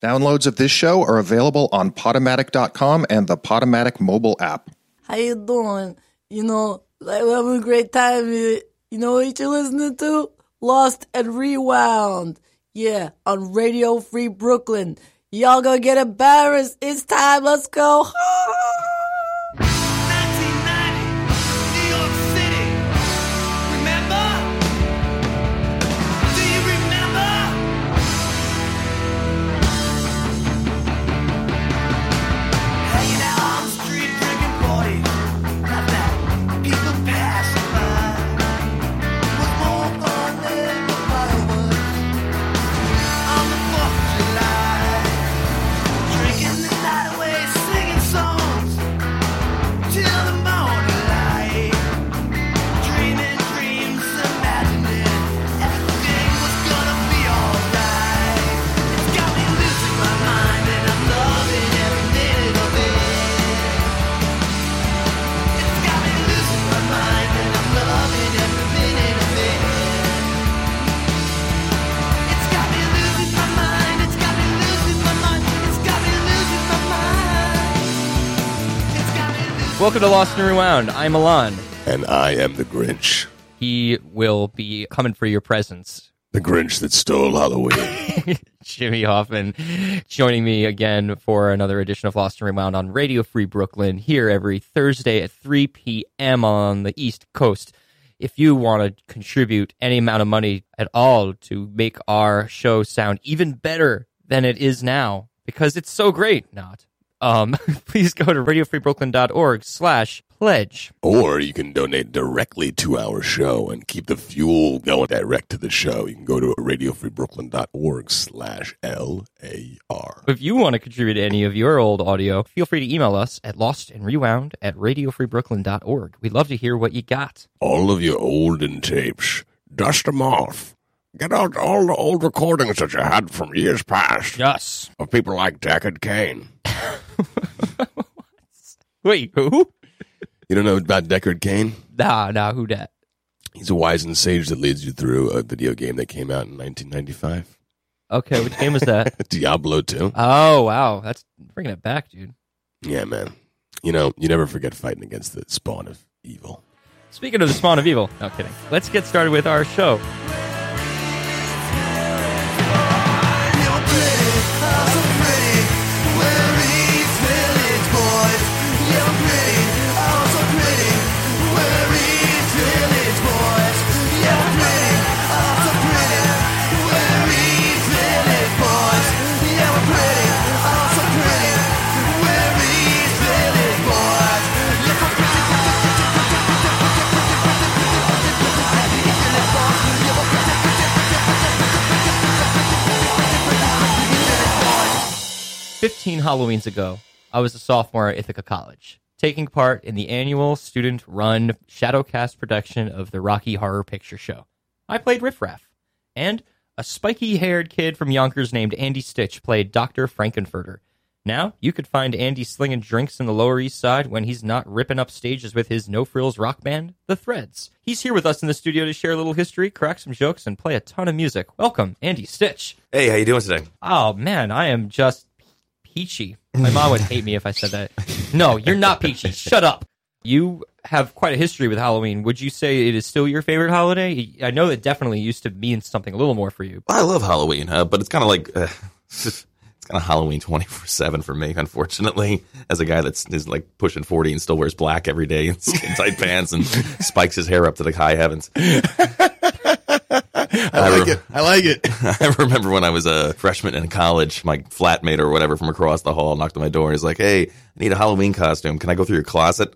Downloads of this show are available on Podomatic.com and the Podomatic mobile app. How you doing? You know, like we're having a great time. You you know what you're listening to? Lost and Rewound. Yeah, on Radio Free Brooklyn. Y'all gonna get embarrassed. It's time. Let's go. Welcome to Lost and Rewound. I'm Elann. And I am the Grinch. He will be coming for your presents. The Grinch that stole Halloween. Jimmy Hoffman joining me again for another edition of Lost and Rewound on Radio Free Brooklyn here every Thursday at 3 p.m. on the East Coast. If you want to contribute any amount of money at all to make our show sound even better than it is now, because it's so great, not, um, please go to radiofreebrooklyn.org slash pledge. or you can donate directly to our show and keep the fuel going direct to the show. You can go to radiofreebrooklyn.org slash L-A-R. If you want to contribute to any of your old audio, feel free to email us at lostandrewound at radiofreebrooklyn.org. We'd love to hear what you got. All of your olden tapes, dust them off. Get out all the old recordings that you had from years past Yes. of people like Deckard Cain. Wait, who? You don't know about Deckard Cain? Nah, nah, who dat? He's a wise and sage that leads you through a video game that came out in 1995. Okay, which game was that? Diablo 2. oh, wow. That's bringing it back, dude. Yeah, man. You know, you never forget fighting against the spawn of evil. Speaking of the spawn of evil, no kidding. Let's get started with our show. 15 Halloweens ago, I was a sophomore at Ithaca College, taking part in the annual student run Shadowcast production of the Rocky Horror Picture Show. I played Riff Raff, and a spiky haired kid from Yonkers named Andy Stitch played Dr. Frank-N-Furter. Now, you could find Andy slinging drinks in the Lower East Side when he's not ripping up stages with his no frills rock band, The Threads. He's here with us in the studio to share a little history, crack some jokes, and play a ton of music. Welcome, Andy Stitch. Hey, how you doing today? Oh man, I am just peachy. My mom would hate me if I said that. No, you're not peachy. Shut up. You have quite a history with Halloween. Would you say it is still your favorite holiday? I know it definitely used to mean something a little more for you. I love Halloween, but it's kind of like uh, it's kind of Halloween twenty four seven for me. Unfortunately, as a guy that's is like pushing forty and still wears black every day and skin tight pants and spikes his hair up to the high heavens. I like it. I like it. I remember when I was a freshman in college, my flatmate or whatever from across the hall knocked on my door. And he's like, "Hey, I need a Halloween costume. Can I go through your closet?"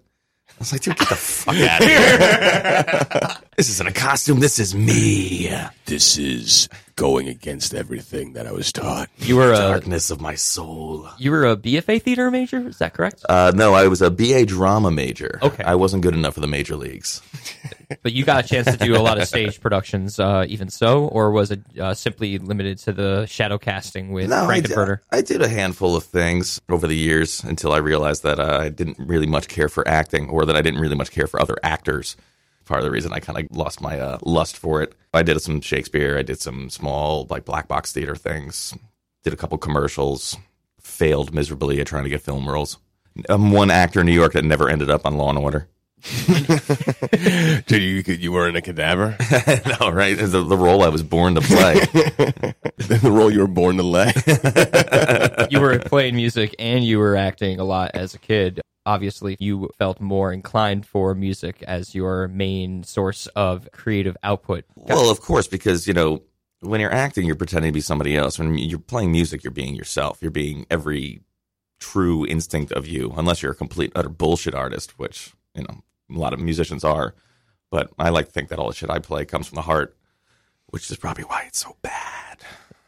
I was like, "Dude, get the fuck out of here! this isn't a costume. This is me. This is going against everything that I was taught. You were a Darkness of my soul." you were a BFA theater major. Is that correct? Uh, no, I was a BA drama major. Okay. I wasn't good enough for the major leagues. But you got a chance to do a lot of stage productions, uh, even so, or was it uh, simply limited to the shadow casting with No, I did, Frank-N-Furter? I did a handful of things over the years until I realized that uh, I didn't really much care for acting or that I didn't really much care for other actors. Part of the reason I kind of lost my uh, lust for it. I did some Shakespeare. I did some small like black box theater things. did a couple commercials, failed miserably at trying to get film roles. I'm one actor in New York that never ended up on Law and Order. Dude, you you were in a cadaver. no, right? The, the role I was born to play. the role you were born to lay. you were playing music and you were acting a lot as a kid. Obviously, you felt more inclined for music as your main source of creative output. well, of course, because you know when you're acting, you're pretending to be somebody else. When you're playing music, you're being yourself. You're being every true instinct of you, unless you're a complete utter bullshit artist, which you know a lot of musicians are. But I like to think that all the shit I play comes from the heart, which is probably why it's so bad.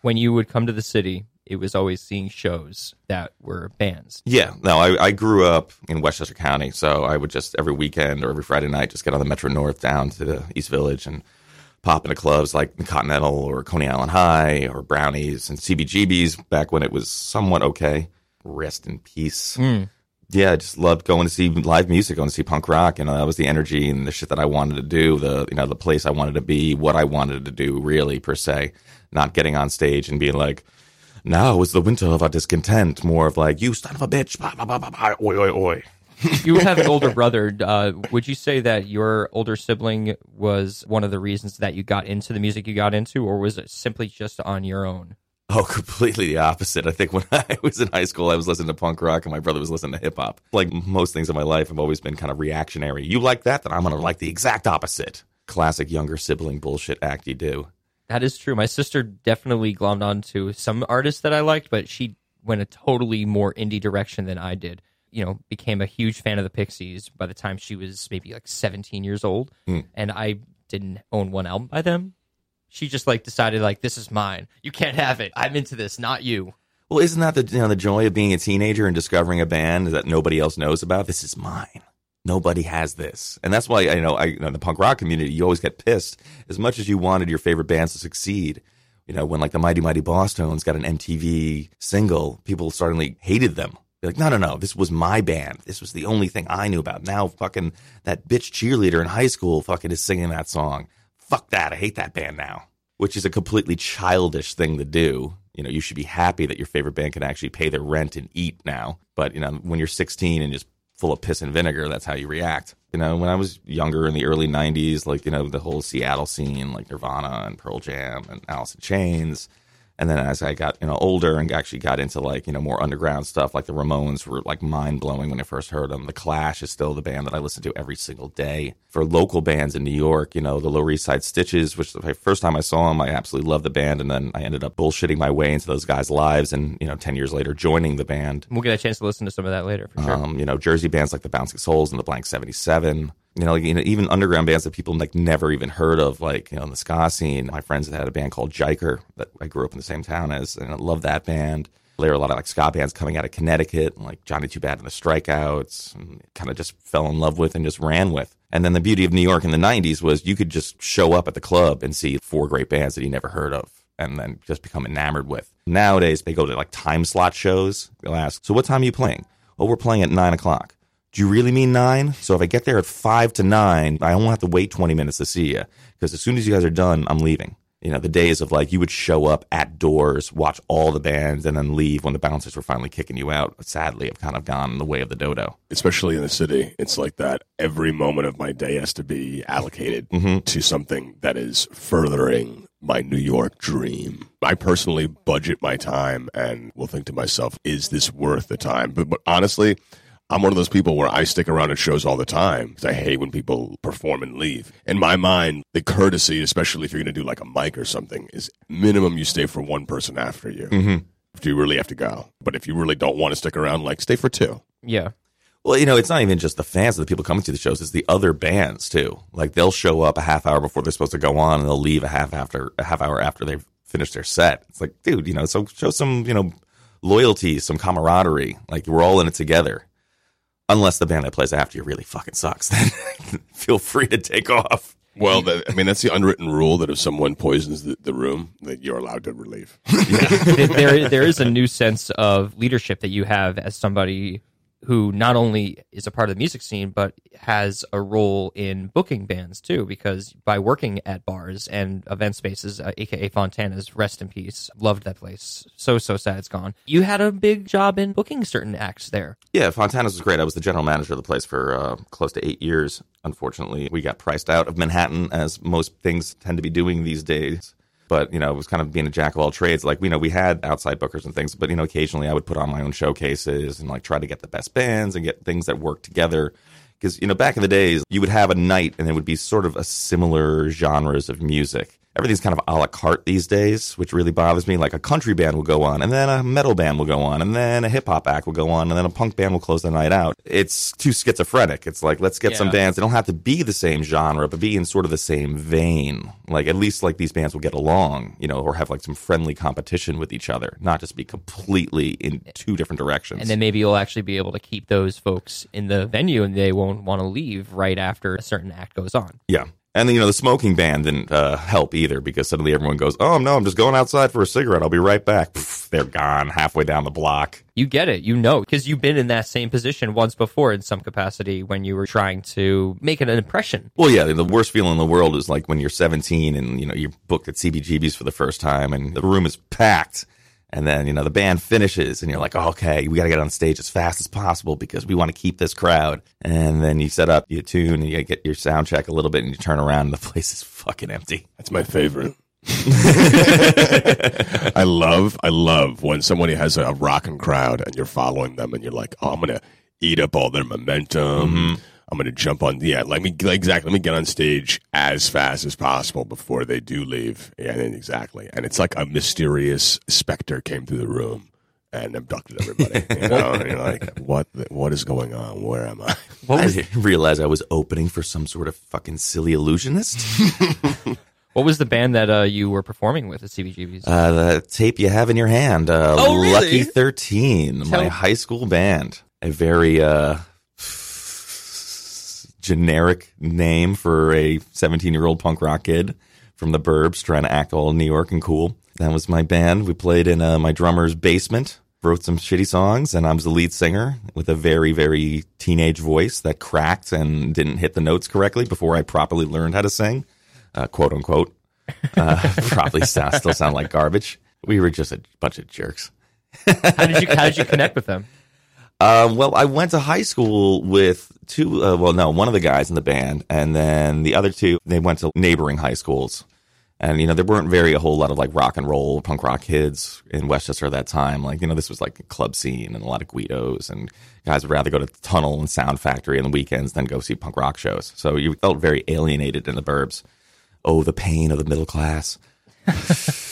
When you would come to the city, it was always seeing shows that were bands. Yeah, no, I, I grew up in Westchester County, so I would just every weekend or every Friday night just get on the Metro North down to the East Village and pop into clubs like the Continental or Coney Island High or Brownies and CBGBs back when it was somewhat okay. Rest in peace. Hmm. Yeah, I just loved going to see live music, going to see punk rock, and uh, that was the energy and the shit that I wanted to do. The you know the place I wanted to be, what I wanted to do, really per se. Not getting on stage and being like, now is the winter of our discontent. More of like, you son of a bitch, bah, bah, bah, bah, bah, oi, oi, oi. You have an older brother. Uh, would you say that your older sibling was one of the reasons that you got into the music you got into, or was it simply just on your own? Oh, completely the opposite. I think when I was in high school, I was listening to punk rock and my brother was listening to hip hop. Like most things in my life, I've always been kind of reactionary. You like that? Then I'm going to like the exact opposite. Classic younger sibling bullshit act you do. That is true. My sister definitely glommed onto some artists that I liked, but she went a totally more indie direction than I did. You know, became a huge fan of the Pixies by the time she was maybe like 17 years old, hmm. and I didn't own one album by them. She just like decided like this is mine. You can't have it. I'm into this, not you. Well, isn't that the you know the joy of being a teenager and discovering a band that nobody else knows about? This is mine. Nobody has this, and that's why I know I you know, in the punk rock community you always get pissed as much as you wanted your favorite bands to succeed. You know, when like the Mighty Mighty Bosstones got an MTV single, people suddenly hated them. They're like, no, no, no, this was my band. This was the only thing I knew about. Now, fucking that bitch cheerleader in high school fucking is singing that song. Fuck that. I hate that band now. Which is a completely childish thing to do. You know, you should be happy that your favorite band can actually pay their rent and eat now. But, you know, when you're 16 and just full of piss and vinegar, that's how you react. You know, when I was younger in the early 90s, like, you know, the whole Seattle scene, like Nirvana and Pearl Jam and Alice in Chains. And then as I got, you know, older and actually got into like, you know, more underground stuff, like the Ramones were like mind blowing when I first heard them. The Clash is still the band that I listen to every single day. For local bands in New York, you know, the Lower East Side Stitches, which the first time I saw them, I absolutely loved the band. And then I ended up bullshitting my way into those guys' lives and, you know, 10 years later joining the band. We'll get a chance to listen to some of that later for sure. Um, you know, Jersey bands like the Bouncing Souls and the Blanks 77. You know, like, you know, even underground bands that people like never even heard of, like, you know, in the ska scene. My friends had a band called Jiker that I grew up in the same town as, and I love that band. There were a lot of like ska bands coming out of Connecticut, like Johnny Too Bad and the Strikeouts, and kind of just fell in love with and just ran with. And then the beauty of New York in the 90s was you could just show up at the club and see four great bands that you never heard of and then just become enamored with. Nowadays, they go to like time slot shows. They'll ask, So what time are you playing? Oh, we're playing at nine o'clock. Do you really mean nine? So if I get there at five to nine, I won't have to wait 20 minutes to see you. Because as soon as you guys are done, I'm leaving. You know, the days of like you would show up at doors, watch all the bands, and then leave when the bouncers were finally kicking you out, sadly, have kind of gone in the way of the dodo. especially in the city, it's like that. Every moment of my day has to be allocated mm-hmm. to something that is furthering my New York dream. I personally budget my time and will think to myself, is this worth the time? But, but honestly, I'm one of those people where I stick around at shows all the time because I hate when people perform and leave. In my mind, the courtesy, especially if you're going to do like a mic or something, is minimum you stay for one person after you. Mm-hmm. If you really have to go. But if you really don't want to stick around, like stay for two. Yeah. Well, you know, it's not even just the fans of the people coming to the shows; it's the other bands too. Like they'll show up a half hour before they're supposed to go on, and they'll leave a half after a half hour after they've finished their set. It's like, dude, you know, so show some, you know, loyalty, some camaraderie. Like we're all in it together. Unless the band that plays after you really fucking sucks, then feel free to take off. Well, that, I mean, that's the unwritten rule that if someone poisons the, the room, that you're allowed to relieve. there there is a new sense of leadership that you have as somebody who not only is a part of the music scene, but has a role in booking bands too, because by working at bars and event spaces, uh, aka Fontana's, rest in peace, loved that place. So, so sad it's gone. You had a big job in booking certain acts there. Yeah, Fontana's was great. I was the general manager of the place for uh, close to eight years. Unfortunately, we got priced out of Manhattan, as most things tend to be doing these days. But you know, it was kind of being a jack of all trades. Like you know, we had outside bookers and things, but you know, occasionally I would put on my own showcases and like try to get the best bands and get things that work together. Because you know, back in the days, you would have a night and it would be sort of a similar genres of music. Everything's kind of a la carte these days, which really bothers me. Like a country band will go on, and then a metal band will go on, and then a hip hop act will go on, and then a punk band will close the night out. It's too schizophrenic. It's like let's get some bands. They don't have to be the same genre, but be in sort of the same vein. Like at least like these bands will get along, you know, or have like some friendly competition with each other, not just be completely in two different directions. And then maybe you'll actually be able to keep those folks in the venue and they won't want to leave right after a certain act goes on. Yeah. And you know, the smoking ban didn't uh, help either because suddenly everyone goes, oh, no, I'm just going outside for a cigarette. I'll be right back. Pff, they're gone halfway down the block. You get it, you know, because you've been in that same position once before in some capacity when you were trying to make an impression. Well, yeah, the worst feeling in the world is like when you're 17 and, you know, you're booked at CBGB's for the first time and the room is packed. And then, you know, the band finishes and you're like, oh, okay, we got to get on stage as fast as possible because we want to keep this crowd. And then you set up, you tune, and you get your sound check a little bit and you turn around and the place is fucking empty. That's my favorite. I love, I love when somebody has a, rocking crowd and you're following them and you're like, oh, I'm gonna eat up all their momentum. Mm-hmm. I'm gonna jump on, yeah, let me exactly, let me get on stage as fast as possible before they do leave. Yeah, and exactly, and it's like a mysterious specter came through the room and abducted everybody. You know, and you're like, what, what is going on? Where am I? I didn't realize I was opening for some sort of fucking silly illusionist. What was the band that uh, you were performing with at CBGB's? Uh, the tape you have in your hand, uh, Oh, really? Lucky Thirteen, my high school band. A very uh, generic name for a 17 year old punk rock kid from the Burbs trying to act all New York and cool. That was my band. We played in uh, my drummer's basement. Wrote some shitty songs, and I was the lead singer with a very, very teenage voice that cracked and didn't hit the notes correctly before I properly learned how to sing, uh, quote unquote uh, probably still sound like garbage. We were just a bunch of jerks. how did you how did you connect with them? Um, well, I went to high school with two. Uh, well, no, one of the guys in the band, and then the other two. They went to neighboring high schools, and you know there weren't very a whole lot of like rock and roll punk rock kids in Westchester at that time. Like you know this was like a club scene and a lot of Guidos, and guys would rather go to Tunnel and Sound Factory on the weekends than go see punk rock shows. So you felt very alienated in the burbs. Oh, the pain of the middle class.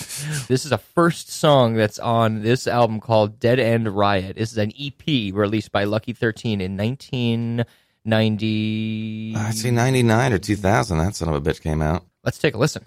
This is a first song that's on this album called Dead End Riot. This is an EP released by Lucky 13 in 1990. I'd say 99 or 2000. That son of a bitch came out. Let's take a listen.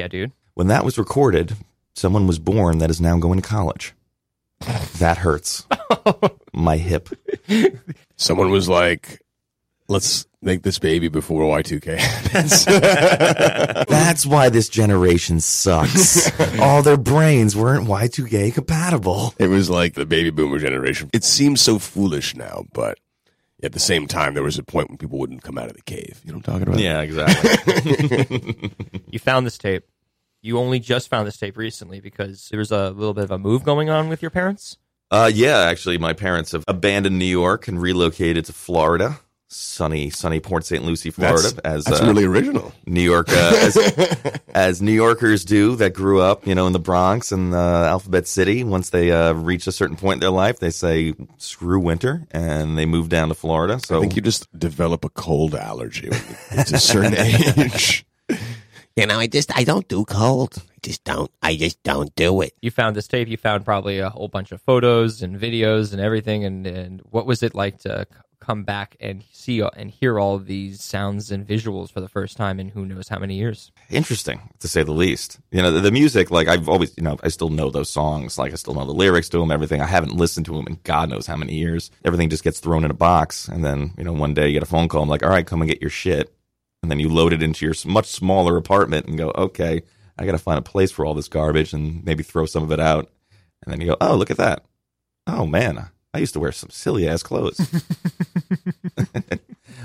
Yeah, dude. When that was recorded, someone was born that is now going to college. That hurts. My hip. Someone was like, let's make this baby before Y2K happens. That's why this generation sucks. All their brains weren't Y2K compatible. it was like the baby boomer generation. It seems so foolish now, but at the same time, there was a point when people wouldn't come out of the cave. You know what I'm talking about? Yeah, exactly. You found this tape. You only just found this tape recently because there was a little bit of a move going on with your parents. Uh, yeah, actually, my parents have abandoned New York and relocated to Florida, sunny, sunny Port St. Lucie, Florida. That's, as that's uh, really original. New York, uh, as, as New Yorkers do that grew up, you know, in the Bronx and uh, Alphabet City. Once they uh, reach a certain point in their life, they say "screw winter" and they move down to Florida. So I think you just develop a cold allergy when you get to a certain age. You know, I just I don't do cold. I just don't. I just don't do it. You found this tape. You found probably a whole bunch of photos and videos and everything. And, and what was it like to c- come back and see and hear all of these sounds and visuals for the first time in who knows how many years? interesting to say the least. You know, the, the music, like I've always, you know, I still know those songs. Like I still know the lyrics to them, everything. I haven't listened to them in God knows how many years. Everything just gets thrown in a box. And then, you know, one day you get a phone call. I'm like, all right, come and get your shit. And then you load it into your much smaller apartment and go, okay, I got to find a place for all this garbage and maybe throw some of it out. And then you go, oh, look at that. Oh man, I used to wear some silly ass clothes.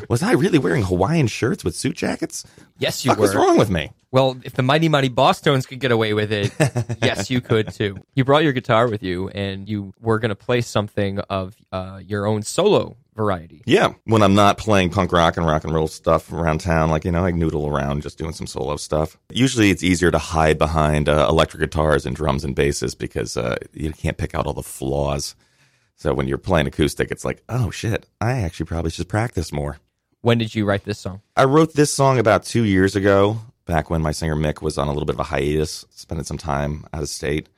Was I really wearing Hawaiian shirts with suit jackets? Yes, you was were. wrong with me? Well, if the Mighty Mighty Bosstones could get away with it, yes, you could too. You brought your guitar with you, and you were going to play something of uh, your own solo variety. Yeah, when I'm not playing punk rock and rock and roll stuff around town, like you know, I noodle around just doing some solo stuff. Usually, it's easier to hide behind uh, electric guitars and drums and basses because uh, you can't pick out all the flaws. So when you're playing acoustic, it's like, oh shit, I actually probably should practice more. When did you write this song? I wrote this song about two years ago, back when my singer Mick was on a little bit of a hiatus, spending some time out of state.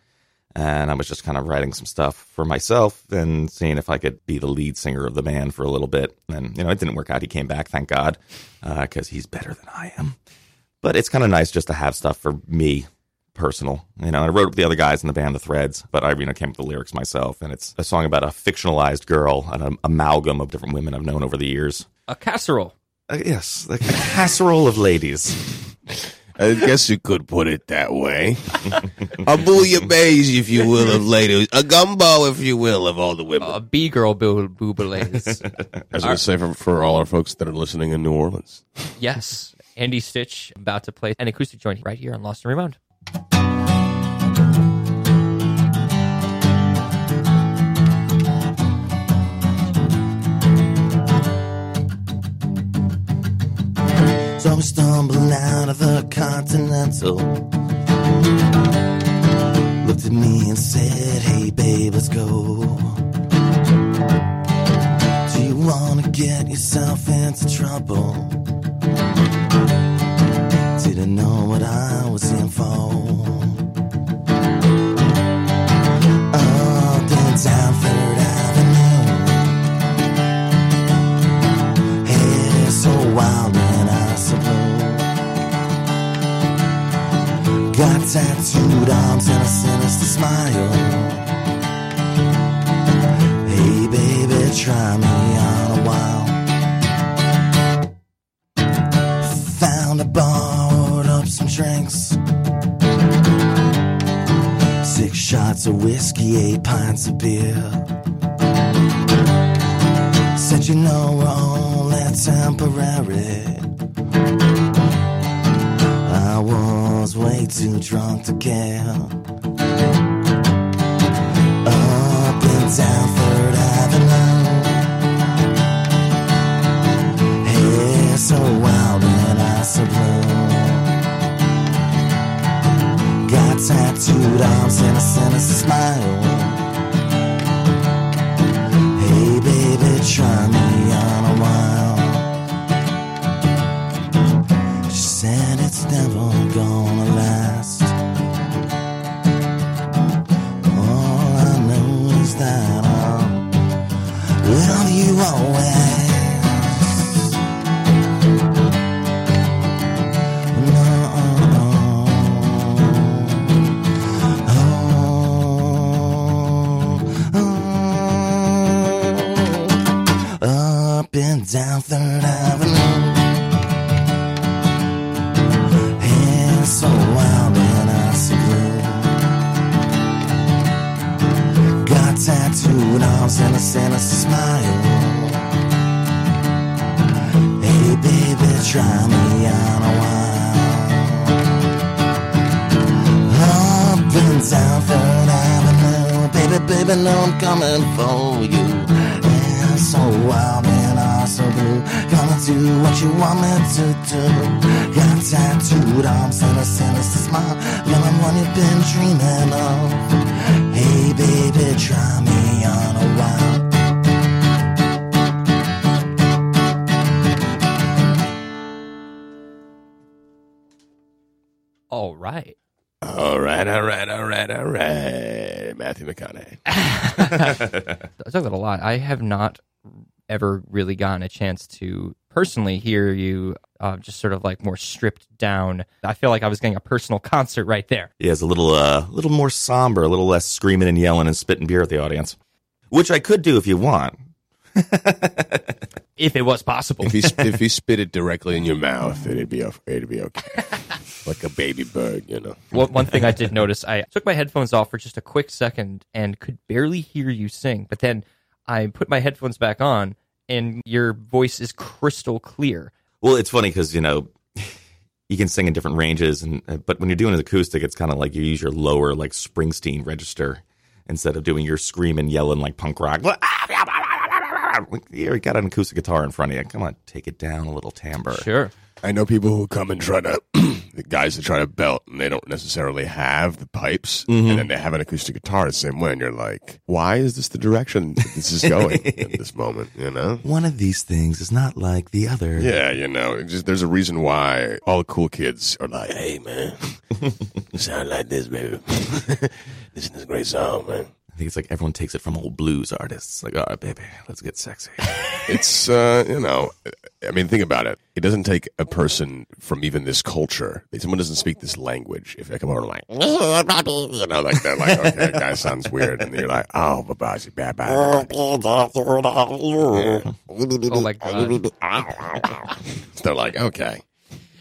And I was just kind of writing some stuff for myself and seeing if I could be the lead singer of the band for a little bit. And, you know, it didn't work out. He came back, thank God, uh, because he's better than I am. But it's kind of nice just to have stuff for me, personal. You know, I wrote with the other guys in the band, The Threads, but I, you know, came up with the lyrics myself. And it's a song about a fictionalized girl, an amalgam of different women I've known over the years. A casserole. Uh, yes, like a casserole of ladies. I guess you could put it that way. a bouillabaisse, if you will, of ladies. A gumbo, if you will, of all the women. A B girl boo- boobalays. I was going say for, for all our folks that are listening in New Orleans. yes. Andy Stitch about to play an acoustic joint right here on Lost and Rewound. So I stumbled out of the Continental. Looked at me and said, Hey, babe, let's go. Do you want to get yourself into trouble? Didn't know what I was in for. And Avenue. Hair so wild when I. Got tattooed arms and a sinister smile. Hey baby, try me on shots of whiskey, eight pints of beer. Said, you know, we're only temporary. I was way too drunk to care. Up and down Third Avenue. tattooed arms and a sinister smile. Really gotten a chance to personally hear you uh, just sort of like more stripped down. I feel like I was getting a personal concert right there. Yeah, it's a little, uh, little more somber, a little less screaming and yelling and spitting beer at the audience, which I could do if you want. If it was possible. If he if he spit it directly in your mouth, it'd be it'd be okay, like a baby bird, you know. One one thing I did notice, I took my headphones off for just a quick second and could barely hear you sing. But then I put my headphones back on, and your voice is crystal clear. Well, it's funny because you know you can sing in different ranges, and uh, but when you're doing an acoustic, it's kind of like you use your lower like Springsteen register instead of doing your scream and yelling like punk rock. You got an acoustic guitar in front of you. Come on, take it down a little timbre. Sure. I know people who come and try to, the guys that try to belt, and they don't necessarily have the pipes, Mm-hmm. and then they have an acoustic guitar the same way, and you're like, why is this the direction this is going at this moment, you know? One of these things is not like the other. Yeah, you know, just there's a reason why all the cool kids are like, hey, man, sound like this, baby. this is a great song, man. I think it's like everyone takes it from old blues artists. Like, all right, baby, let's get sexy. It's, uh, you know, I mean, think about it. It doesn't take a person from even this culture. If someone doesn't speak this language. If they come over like, you know, like they're like, okay, that guy sounds weird, and you're like, oh, babaji, bad, bad. Oh my god. They're like, okay,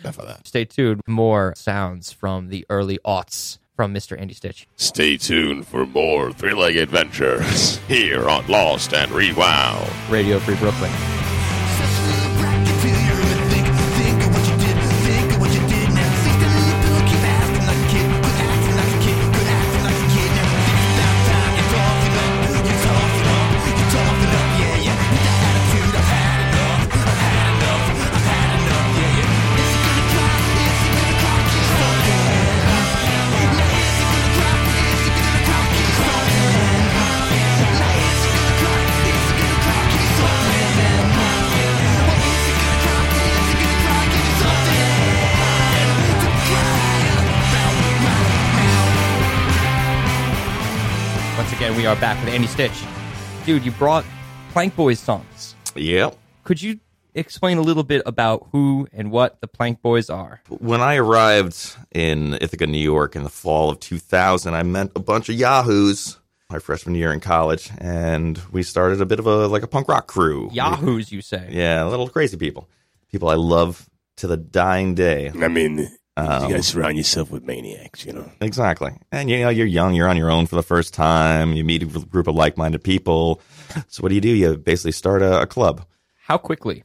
enough of that. Stay tuned. More sounds from the early aughts from Mr. Andy Stitch. Stay tuned for more thrilling adventures here on Lost and Rewound. Radio Free Brooklyn. We are back with Andy Stitch. Dude, you brought Plank Boys songs. Yep. Could you explain a little bit about who and what the Plank Boys are? When I arrived in Ithaca, New York in the fall of 2000, I met a bunch of yahoos my freshman year in college, and we started a bit of a like a punk rock crew. Yahoos, you say? Yeah, little crazy people. People I love to the dying day. I mean, Um, you gotta surround yourself with maniacs, you know. Exactly. And you know, you're young, you're on your own for the first time, you meet a group of like minded people. So what do you do? You basically start a, a club. How quickly?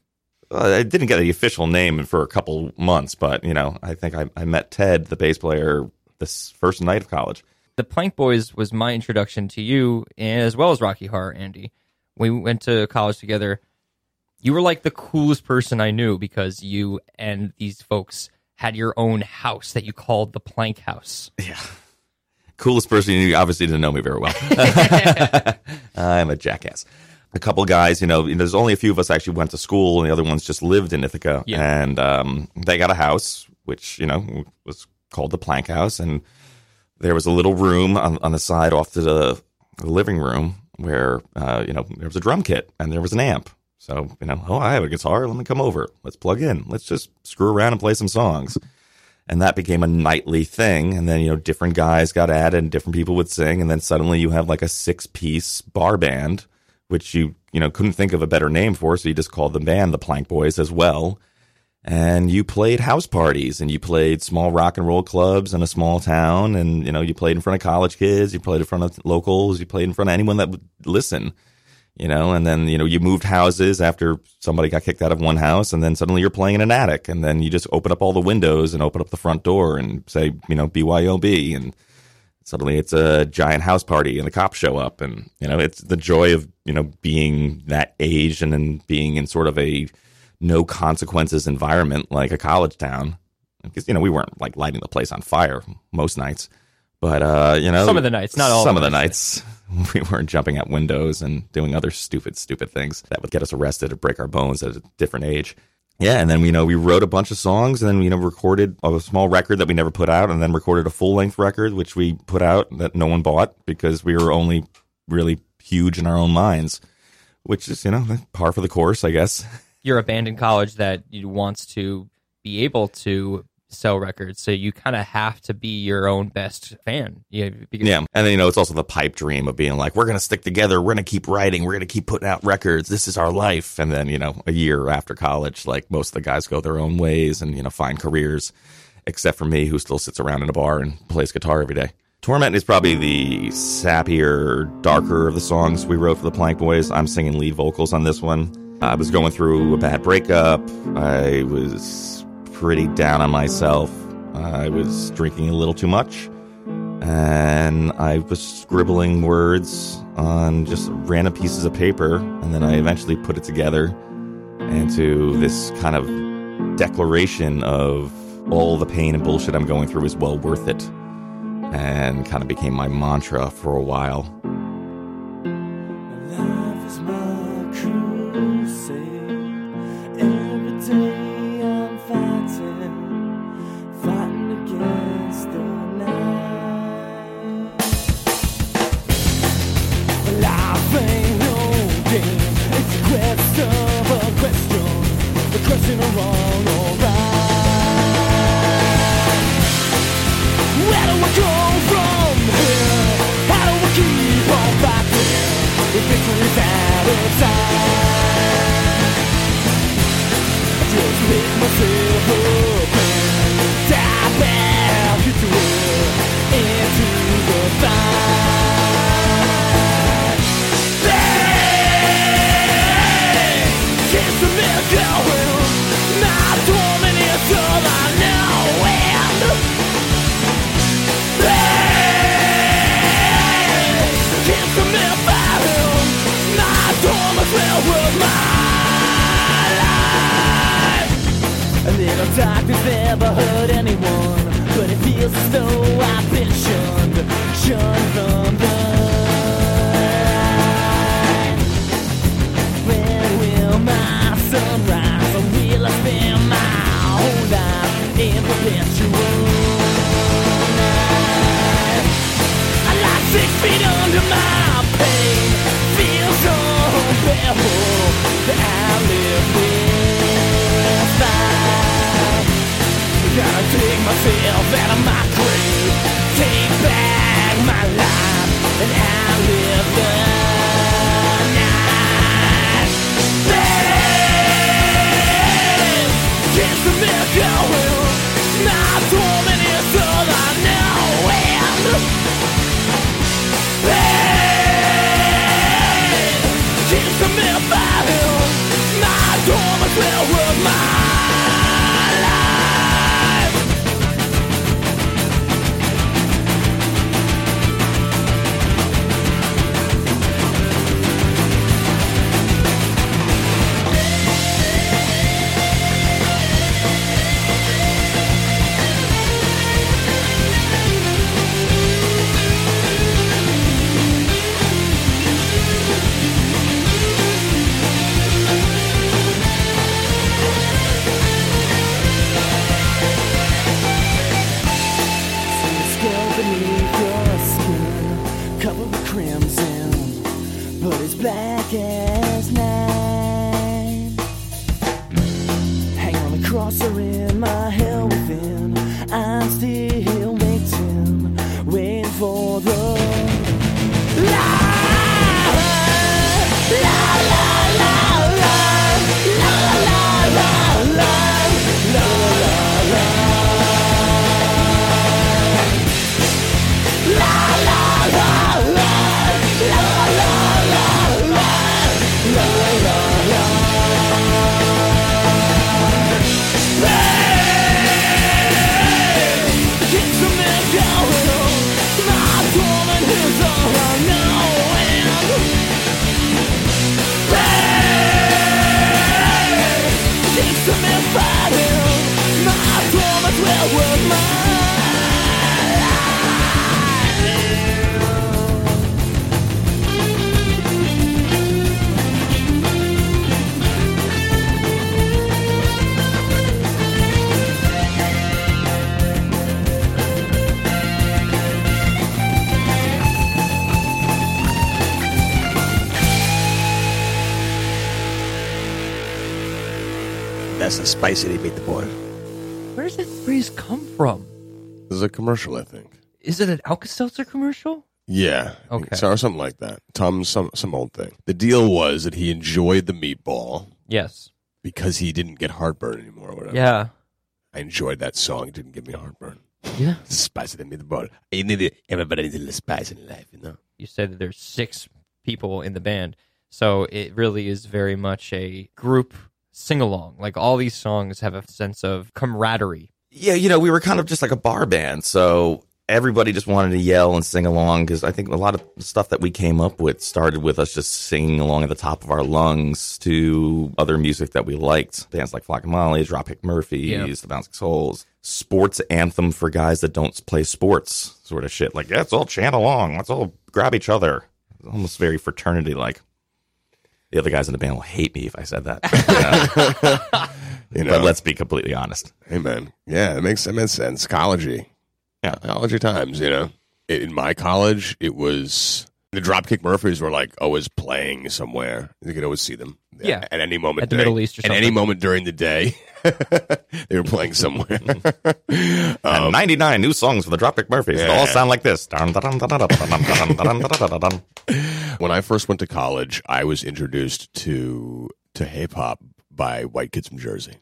Uh, I didn't get the official name for a couple months, but you know, I think I, I met Ted, the bass player, this first night of college. The Plank Boys was my introduction to you, as well as Rocky Horror, Andy. We went to college together. You were like the coolest person I knew because you and these folks had your own house that you called the Plank House. Yeah. Coolest person. You obviously didn't know me very well. I'm a jackass. A couple guys, you know, there's only a few of us actually went to school, and the other ones just lived in Ithaca. Yeah. And um, they got a house, which you know was called the Plank House, and there was a little room on, on the side off to the, the living room where uh, you know there was a drum kit and there was an amp. So you know, oh, I have a guitar. Let me come over. Let's plug in. Let's just screw around and play some songs. And that became a nightly thing. And then you know, different guys got added, and different people would sing, and then suddenly you have like a six-piece bar band, which you you know couldn't think of a better name for, so you just called the band the Plank Boys as well and you played house parties and you played small rock and roll clubs in a small town and you know you played in front of college kids you played in front of locals you played in front of anyone that would listen you know and then you know you moved houses after somebody got kicked out of one house and then suddenly you're playing in an attic and then you just open up all the windows and open up the front door and say you know BYOB and suddenly it's a giant house party and the cops show up and you know it's the joy of you know being that age and then being in sort of a no consequences environment like a college town because you know we weren't like lighting the place on fire most nights but uh you know Some of the nights, not all some of the nights we weren't jumping out windows and doing other stupid stupid things that would get us arrested or break our bones at a different age yeah, and then you know we wrote a bunch of songs, and then you know recorded a small record that we never put out, and then recorded a full length record which we put out that no one bought because we were only really huge in our own minds, which is you know par for the course, I guess. You're a band in college that you wants to be able to sell records, so you kind of have to be your own best fan. Yeah, because Yeah, and then you know it's also the pipe dream of being like, we're gonna stick together, we're gonna keep writing, we're gonna keep putting out records. This is our life. And then you know a year after college, like most of the guys go their own ways and you know find careers, except for me who still sits around in a bar and plays guitar every day. Torment is probably the sappier, darker of the songs we wrote for the Plank Boys. I'm singing lead vocals on this one. I was going through a bad breakup. I was pretty down on myself. I was drinking a little too much and I was scribbling words on just random pieces of paper, and then I eventually put it together into this kind of declaration of all the pain and bullshit I'm going through is well worth it, and kind of became my mantra for a while. Under my pain, feels unbearable that I live this life. Gotta take myself out of my keeps me fighting. My torment will rule my That's the spice the boy. Where does that phrase come from? This is a commercial, I think. Is it an Alka Seltzer commercial? Yeah. Okay. So, or something like that. Tom, some some old thing. The deal was that he enjoyed the meatball Yes. because he didn't get heartburn anymore or whatever. Yeah. I enjoyed that song. It didn't give me heartburn. Yeah. Spice it in me the ball. You need it. Everybody needs a little spice in life, you know. You said that there's six people in the band. So it really is very much a group sing along. Like all these songs have a sense of camaraderie. Yeah, you know, we were kind of just like a bar band, so everybody just wanted to yell and sing along because I think a lot of stuff that we came up with started with us just singing along at the top of our lungs to other music that we liked. Bands like Flogging Molly, Dropkick Murphys, Yeah. The Bouncing Souls, sports anthem for guys that don't play sports, sort of shit. Like, yeah, let's all chant along, let's all grab each other. Almost very fraternity like. The other guys in the band will hate me if I said that. You know. but let's be completely honest. Hey man, yeah, it makes it makes sense. Collegey, Yeah. college times. You know, in my college, it was the Dropkick Murphys were like always playing somewhere. You could always see them. Yeah. at any moment At the during- Middle East or At any moment during the day, they were playing somewhere. And 99 new songs for the Dropkick Murphys. They all sound like this. When I first went to college, I was introduced to to hip hop by white kids from Jersey.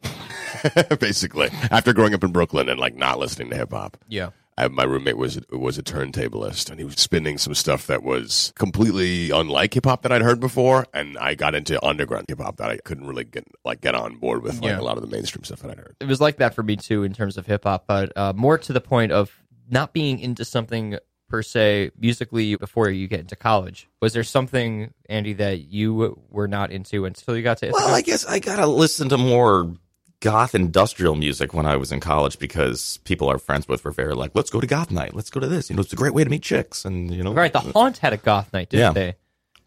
Basically, after growing up in Brooklyn and like not listening to hip hop. Yeah. I, my roommate was was a turntablist, and he was spinning some stuff that was completely unlike hip hop that I'd heard before. And I got into underground hip hop that I couldn't really get like get on board with, like yeah. a lot of the mainstream stuff that I heard. It was like that for me too in terms of hip hop, but uh, more to the point of not being into something per se musically before you get into college. Was there something, Andy, that you were not into until you got to Ithaca? Well, I guess I gotta listen to more goth industrial music when I was in college because people our friends with were very like, let's go to goth night, let's go to this. You know, it's a great way to meet chicks, and you know, right, the Haunt had a goth night, didn't Yeah. they?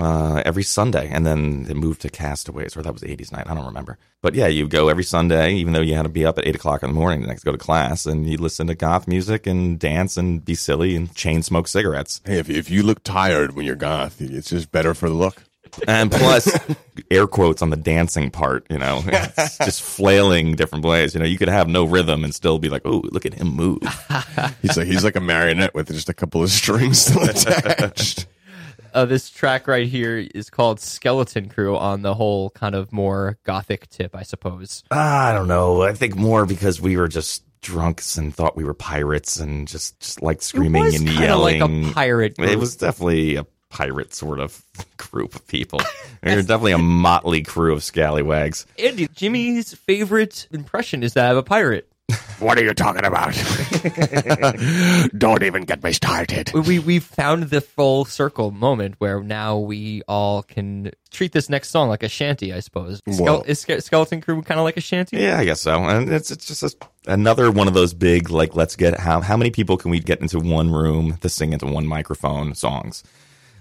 Uh, every Sunday, and then they moved to Castaways, or that was '80s night. I don't remember, but yeah, you go every Sunday, even though you had to be up at eight o'clock in the morning the next to go to class, and you listen to goth music and dance and be silly and chain smoke cigarettes. Hey, if if you look tired when you're goth, it's just better for the look. And plus, air quotes on the dancing part, you know, it's just flailing different ways. You know, you could have no rhythm and still be like, oh, look at him move. He's like he's like a marionette with just a couple of strings still attached. Uh, this track right here is called Skeleton Crew on the whole kind of more gothic tip, I suppose. Ah, I don't know. I think more because we were just drunks and thought we were pirates and just, just like screaming it was and yelling. like a pirate group. It was definitely a pirate sort of group of people. You're definitely a motley crew of scallywags. Andy, Jimmy's favorite impression is that of a pirate. What are you talking about? Don't even get me started. We we found the full circle moment where now we all can treat this next song like a shanty, I suppose. Well- is Ske- Skeleton Crew kind of like a shanty? Yeah, I guess so. And it's it's just a, another one of those big like let's get how how many people can we get into one room to sing into one microphone songs.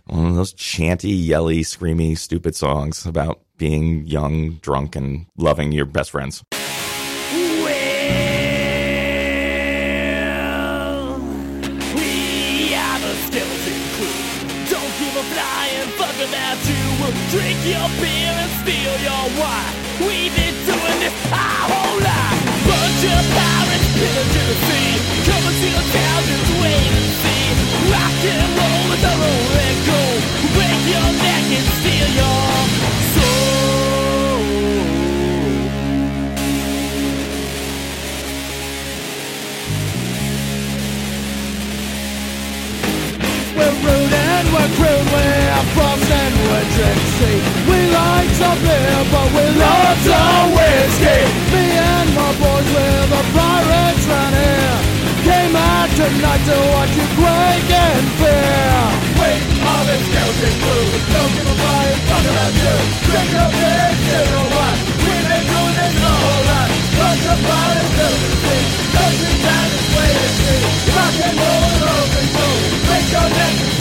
One of those chanty, yelly, screamy, stupid songs about being young, drunk, and loving your best friends. Drink your beer and steal your wine. We've been doing this our whole life. Bunch of pirates pillaging the sea. Coming to your town, just wait and see. Rock and roll is our only goal. Break your neck and steal your soul. We're props and we're. We like some beer, but we love some whiskey. Me and my boys, we're the pirates here. Came out tonight to watch you quake in fear. We are the skeleton crew, don't give a flying fuck about you. Drink up beer. We've been this the to the sea. To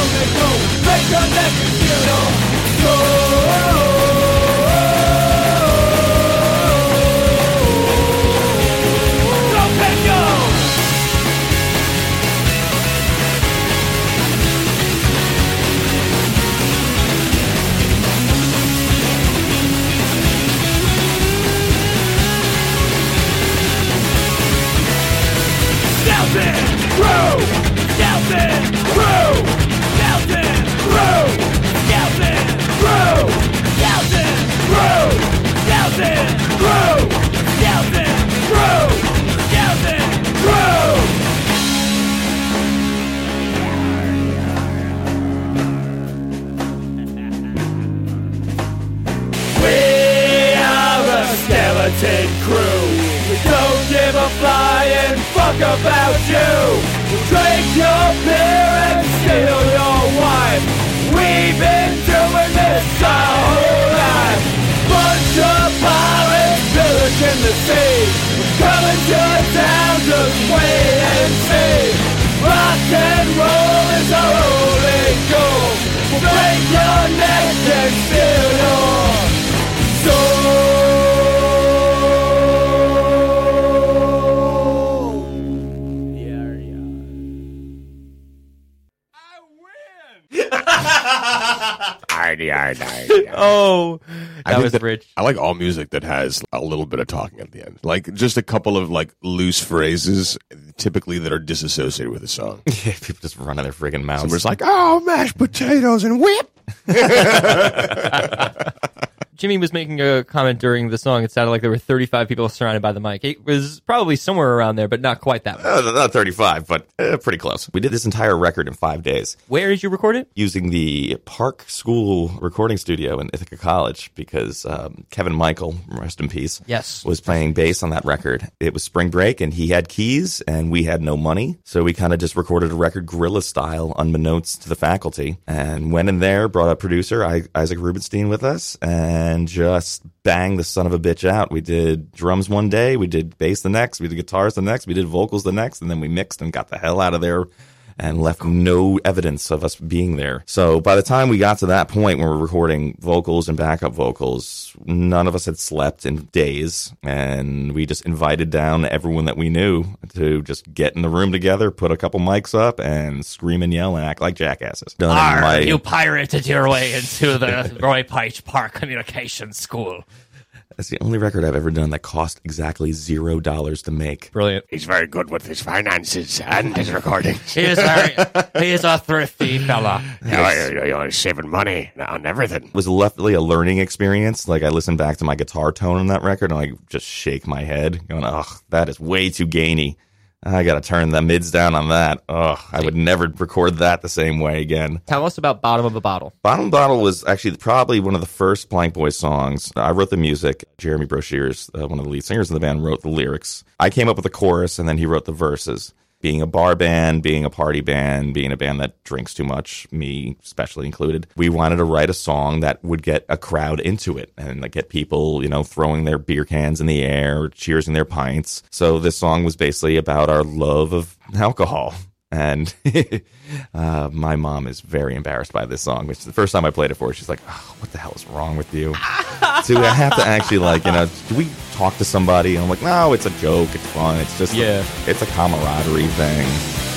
go. Make your neck feel We are a skeleton crew. We don't give a flying fuck about you. We drink your beer and steal your wife. We've been doing this our. Of pirates in the sea. Coming to town, just wait and see. Rock and roll is our only goal. We'll break your neck and steal your soul. Ardy, ardy, ardy. Oh, I that think was that- rich. I like all music that has a little bit of talking at the end, like just a couple of like loose phrases, typically that are disassociated with the song. Yeah, people just running their friggin' mouths. Somebody's like, "Oh, mashed potatoes and whip." Jimmy was making a comment during the song. It sounded like there were 35 people surrounded by the mic. It was probably somewhere around there, but not quite that much. Uh, not 35, but uh, pretty close. We did this entire record in five days Where did you record it? using the Park School recording studio in Ithaca College because um, Kevin Michael, rest in peace, Yes. was playing bass on that record. It was spring break and he had keys and we had no money. So we kind of just recorded a record guerrilla style, unbeknownst to the faculty, and went in there, brought a producer, I, Isaac Rubenstein, with us, and just bang the son of a bitch out. We did drums one day, we did bass the next, we did guitars the next, we did vocals the next, and then we mixed and got the hell out of there and left no evidence of us being there. So by the time we got to that point when we're recording vocals and backup vocals, none of us had slept in days. And we just invited down everyone that we knew to just get in the room together, put a couple mics up and scream and yell and act like jackasses. Arr, my- you pirated your way into the Roy H. Park Communications School. That's the only record I've ever done that cost exactly zero dollars to make. Brilliant. He's very good with his finances and his recordings. He is very, he is a thrifty fella. You're, you're saving money on everything. It was definitely a learning experience. Like I listened back to my guitar tone on that record and I just shake my head going, ugh, that is way too gainy. I got to turn the mids down on that. Ugh, I would never record that the same way again. Tell us about Bottom of a Bottle. Bottom of a Bottle was actually probably one of the first Blank Boys songs. I wrote the music. Jeremy Broshears, uh, one of the lead singers in the band, wrote the lyrics. I came up with the chorus and then he wrote the verses. Being a bar band, being a party band, being a band that drinks too much, me especially included, we wanted to write a song that would get a crowd into it and like, get people, you know, throwing their beer cans in the air, cheersing their pints. So this song was basically about our love of alcohol. And uh, my mom is very embarrassed by this song. Which the first time I played it for her, she's like, oh, "What the hell is wrong with you?" so I have to actually like, you know, do we talk to somebody? And I'm like, "No, it's a joke. It's fun. It's just, Yeah. it's a camaraderie thing."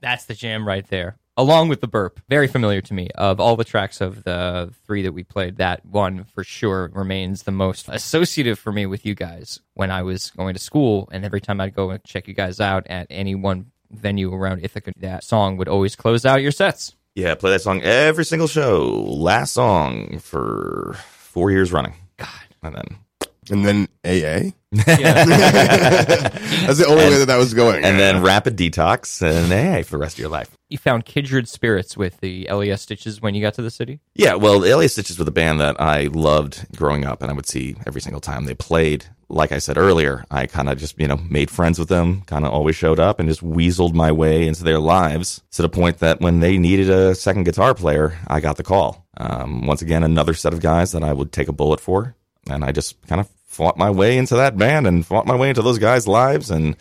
That's the jam right there. Along with the burp, very familiar to me. Of all the tracks of the three that we played, that one for sure remains the most associative for me with you guys when I was going to school. And every time I'd go and check you guys out at any one venue around Ithaca, that song would always close out your sets. Yeah, play that song every single show. Last song for four years running. God, and then And then AA. That's the only way that that was going. and then rapid detox and AA for the rest of your life. You found kindred spirits with the LES stitches when you got to the city? Yeah, well, the LES Stitches were the band that I loved growing up, and I would see every single time they played. Like I said earlier, I kind of just, you know, made friends with them, kind of always showed up and just weaseled my way into their lives to the point that when they needed a second guitar player, I got the call. Um, once again, another set of guys that I would take a bullet for. And I just kind of fought my way into that band and fought my way into those guys' lives, and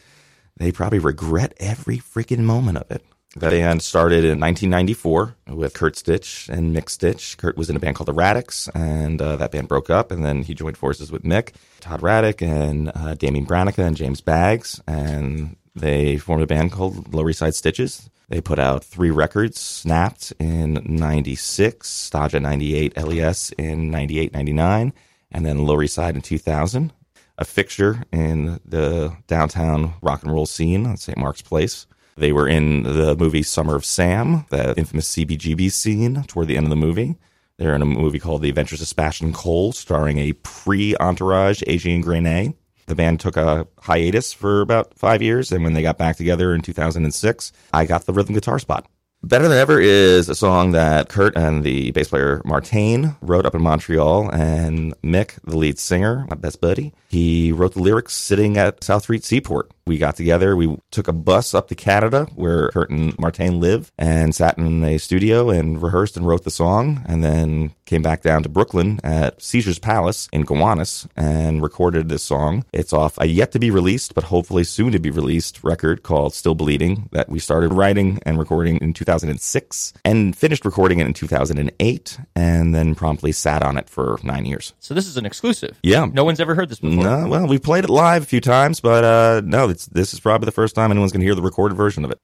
they probably regret every freaking moment of it. That band started in 1994 with Kurt Stitch and Mick Stitch. Kurt was in a band called the Radix, and uh, that band broke up, and then he joined forces with Mick, Todd Raddick, and uh, Damien Branica and James Baggs, and they formed a band called Lower East Side Stitches. They put out three records, Snapped in 96, Staja 98, LES in 98, 99, and then Lower East Side in 2000. a fixture in the downtown rock and roll scene on St. Mark's Place. They were in the movie Summer of Sam, the infamous CBGB scene toward the end of the movie. They're in a movie called The Adventures of Sebastian Cole, starring a pre-entourage Adrian Grenier. The band took a hiatus for about five years, and when they got back together in 2006, I got the rhythm guitar spot. Better Than Ever is a song that Kurt and the bass player Martin wrote up in Montreal, and Mick, the lead singer, my best buddy, he wrote the lyrics sitting at South Street Seaport. We got together, we took a bus up to Canada where Kurt and Martin live, and sat in a studio and rehearsed and wrote the song, and then came back down to Brooklyn at Caesar's Palace in Gowanus and recorded this song. It's off a yet to be released, but hopefully soon to be released record called Still Bleeding that we started writing and recording in 2006 and finished recording it in 2008 and then promptly sat on it for nine years. So this is an exclusive. Yeah. No one's ever heard this before. No, well, we played it live a few times, but uh, no, it's, this is probably the first time anyone's going to hear the recorded version of it.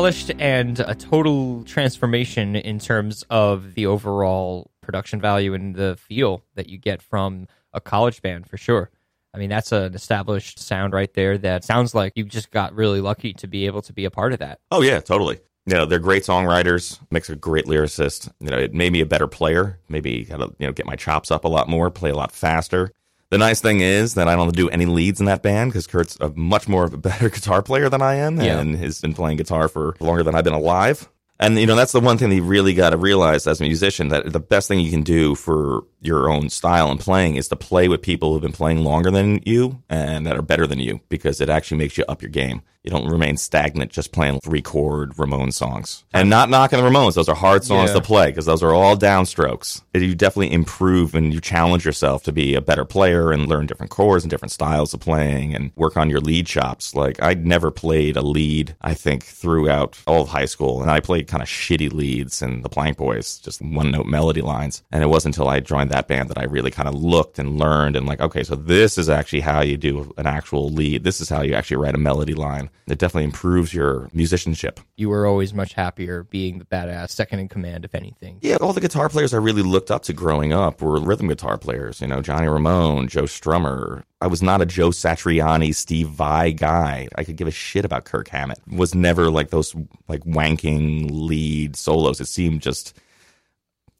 Polished and a total transformation in terms of the overall production value and the feel that you get from a college band for sure. I mean, that's an established sound right there that sounds like you just got really lucky to be able to be a part of that. Oh yeah, totally. You know, they're great songwriters. Mick's a great lyricist. You know, it made me a better player. Maybe got to you know get my chops up a lot more, play a lot faster. The nice thing is that I don't do any leads in that band because Kurt's a much more of a better guitar player than I am, Yeah. and has been playing guitar for longer than I've been alive. And you know, that's the one thing that you really got to realize as a musician that the best thing you can do for your own style and playing is to play with people who've been playing longer than you and that are better than you because it actually makes you up your game. You don't remain stagnant just playing three chord Ramon songs. And not knocking the Ramones. Those are hard songs Yeah. to play because those are all downstrokes. You definitely improve and you challenge yourself to be a better player and learn different chords and different styles of playing and work on your lead chops. Like I'd never played a lead, I think, throughout all of high school. And I played kind of shitty leads and the Plank Boys, just one note melody lines. And it wasn't until I joined that band that I really kind of looked and learned and like, okay, so this is actually how you do an actual lead. This is how you actually write a melody line. It definitely improves your musicianship. You were always much happier being the badass, second in command, if anything. Yeah, all the guitar players I really looked up to growing up were rhythm guitar players. You know, Johnny Ramone, Joe Strummer. I was not a Joe Satriani, Steve Vai guy. I could give a shit about Kirk Hammett. Was never like those like wanking lead solos. It seemed just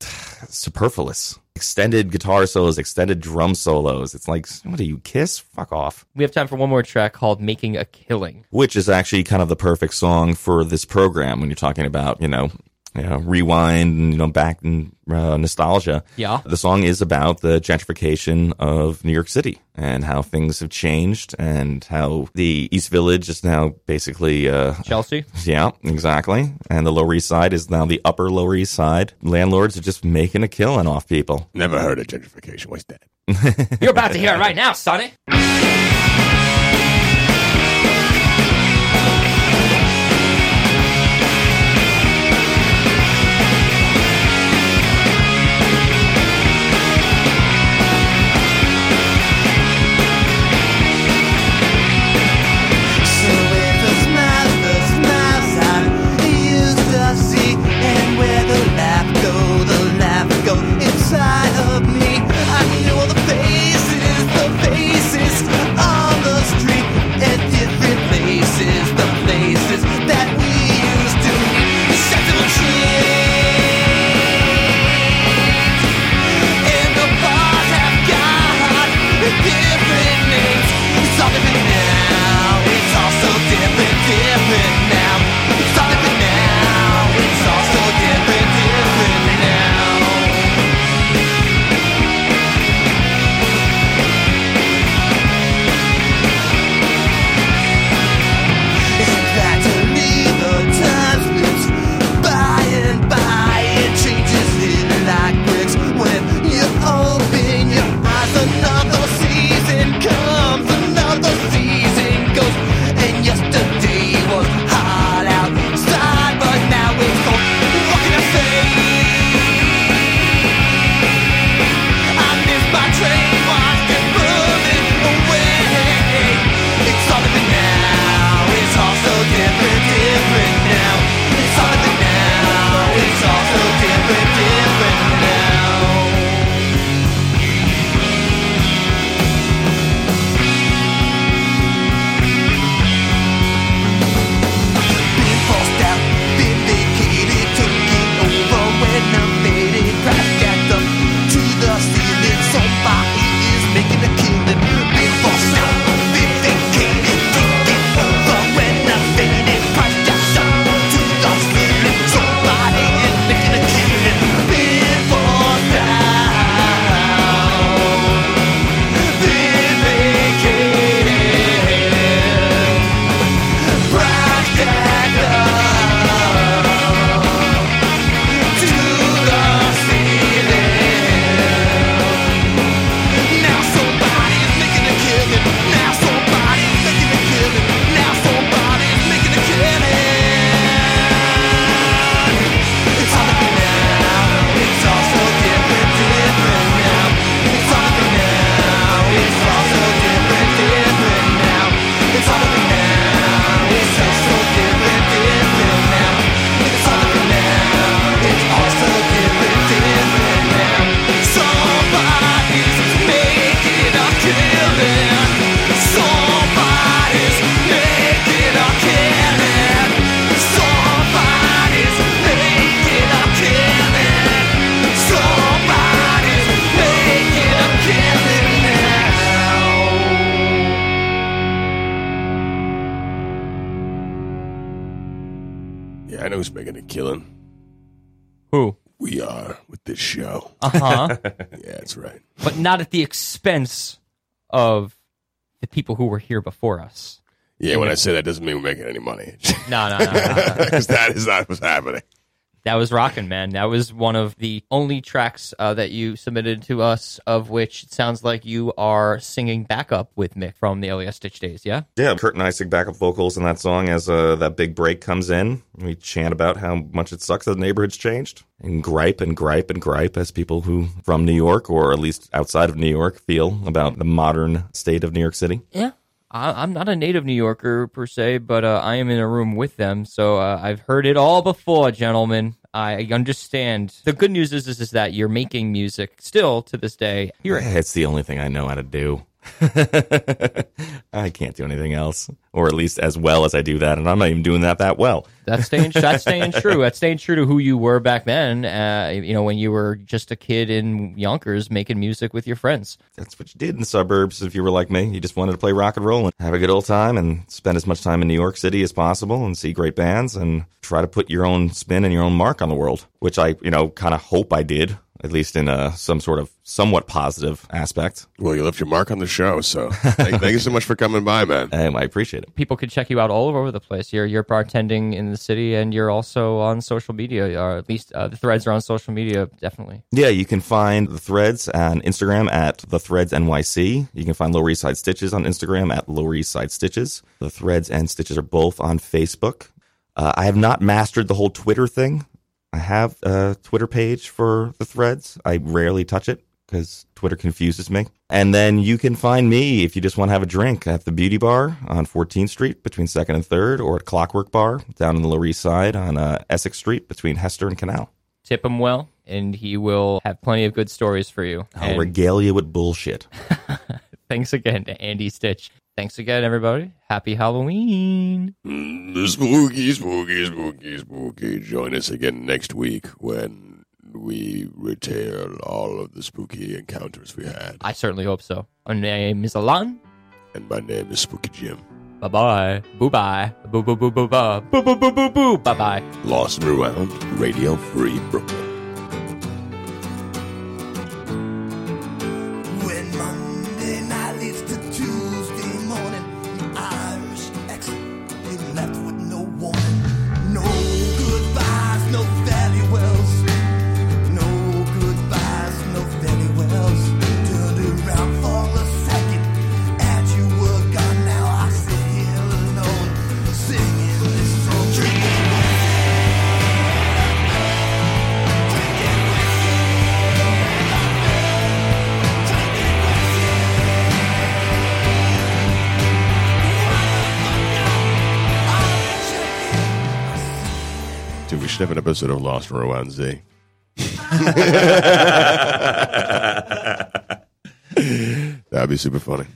superfluous. Extended guitar solos, extended drum solos. It's like, what do you kiss? Fuck off. We have time for one more track called Making a Killing. which is actually kind of the perfect song for this program when you're talking about, you know, you know, rewind and, you know, back in uh, nostalgia. Yeah. The song is about the gentrification of New York City and how things have changed and how the East Village is now basically, uh, Chelsea? yeah, exactly. And the Lower East Side is now the Upper Lower East Side. Landlords are just making a killing off people. Never heard of gentrification. What's that? You're about to hear it right now, Sonny. Yeah, I know who's making a killing. Who? we are with this show. Uh huh. Yeah, that's right. but not at the expense of the people who were here before us. Yeah, when I say that doesn't mean we're making any money. No, no, no, no, no. Because that is not what's happening. That was rocking, man. That was one of the only tracks uh, that you submitted to us, of which it sounds like you are singing backup with Mick from the LES Stitch days. Yeah, Yeah, Kurt and I sing backup vocals in that song as uh, that big break comes in. We chant about how much it sucks that the neighborhood's changed, and gripe and gripe and gripe as people who from New York or at least outside of New York feel about the modern state of New York City. yeah. I, I'm not a native New Yorker per se, but uh, I am in a room with them, so uh, I've heard it all before, gentlemen. I understand. The good news is, is is that you're making music still to this day. You're It's the only thing I know how to do. I can't do anything else, or at least as well as I do that, and I'm not even doing that that well. That's staying. That's staying true. That's staying true to who you were back then. Uh, you know, when you were just a kid in Yonkers making music with your friends. That's what you did in the suburbs. If you were like me, you just wanted to play rock and roll and have a good old time, and spend as much time in New York City as possible, and see great bands, and try to put your own spin and your own mark on the world. Which I, you know, kind of hope I did, at least in a some sort of somewhat positive aspect. Well, you left your mark on the show, so thank, thank you so much for coming by, man. Um, I appreciate it. People can check you out all over the place. You're you're bartending in the city, and you're also on social media, or at least uh, the threads are on social media. Definitely. Yeah, you can find the threads on Instagram at the threads NYC. You can find Lower East Side Stitches on Instagram at Lower East Side Stitches. The threads and stitches are both on Facebook. Uh, I have not mastered the whole Twitter thing. I have a Twitter page for the threads. I rarely touch it because Twitter confuses me. And then you can find me if you just want to have a drink at the Beauty Bar on 14th Street between 2nd and 3rd, or at Clockwork Bar down in the Lower East Side on uh, Essex Street between Hester and Canal. Tip him well, and he will have plenty of good stories for you. I'll And regale you with bullshit. thanks again to Andy Stitch. Thanks again, everybody. Happy Halloween. Mm, Spooky, spooky, spooky, spooky. Join us again next week when we retell all of the spooky encounters we had. I certainly hope so. My name is Elann. And my name is Spooky Jim. Bye bye. Boo bye. Boo boo boo boo boo. Boo boo boo boo boo. Bye bye. Lost and Rewound, Radio Free Brooklyn. Should have of Lost Z. That'd be super funny.